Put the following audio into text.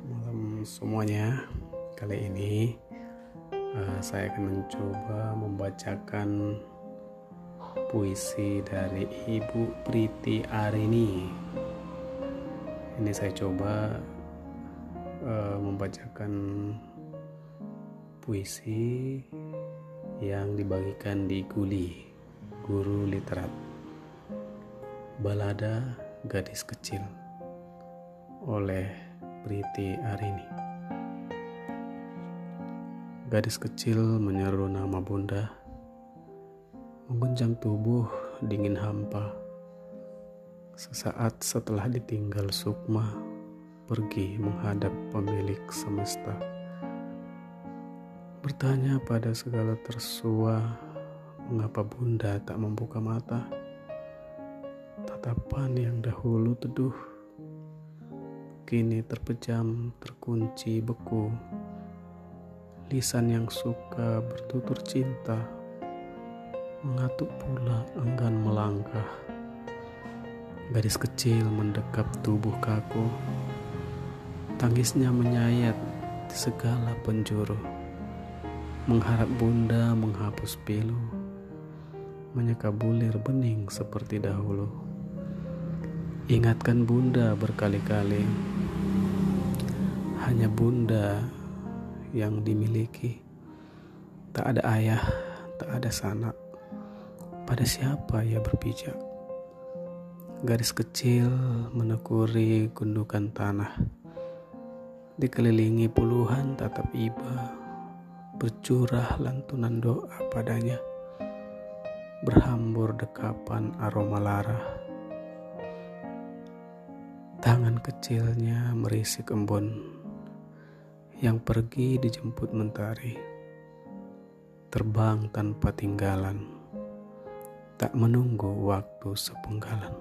malam semuanya. Kali ini uh, saya akan mencoba membacakan puisi dari Ibu Priti Arini. Ini saya coba uh, membacakan puisi yang dibagikan di Guli, guru literat. Balada Gadis Kecil oleh Priti Arini. Gadis kecil menyeru nama bunda, mengguncang tubuh dingin hampa. Sesaat setelah ditinggal Sukma, pergi menghadap pemilik semesta. Bertanya pada segala tersua, mengapa bunda tak membuka mata? Tatapan yang dahulu teduh kini terpejam, terkunci, beku. Lisan yang suka bertutur cinta, mengatuk pula enggan melangkah. Gadis kecil mendekap tubuh kaku, tangisnya menyayat di segala penjuru. Mengharap bunda menghapus pilu, menyeka bulir bening seperti dahulu. Ingatkan bunda berkali-kali hanya bunda yang dimiliki. Tak ada ayah, tak ada sanak. Pada siapa ia berpijak? Garis kecil menekuri gundukan tanah. Dikelilingi puluhan tatap iba, bercurah lantunan doa padanya. Berhambur dekapan aroma lara. Tangan kecilnya merisik embun yang pergi dijemput mentari, terbang tanpa tinggalan, tak menunggu waktu sepenggalan.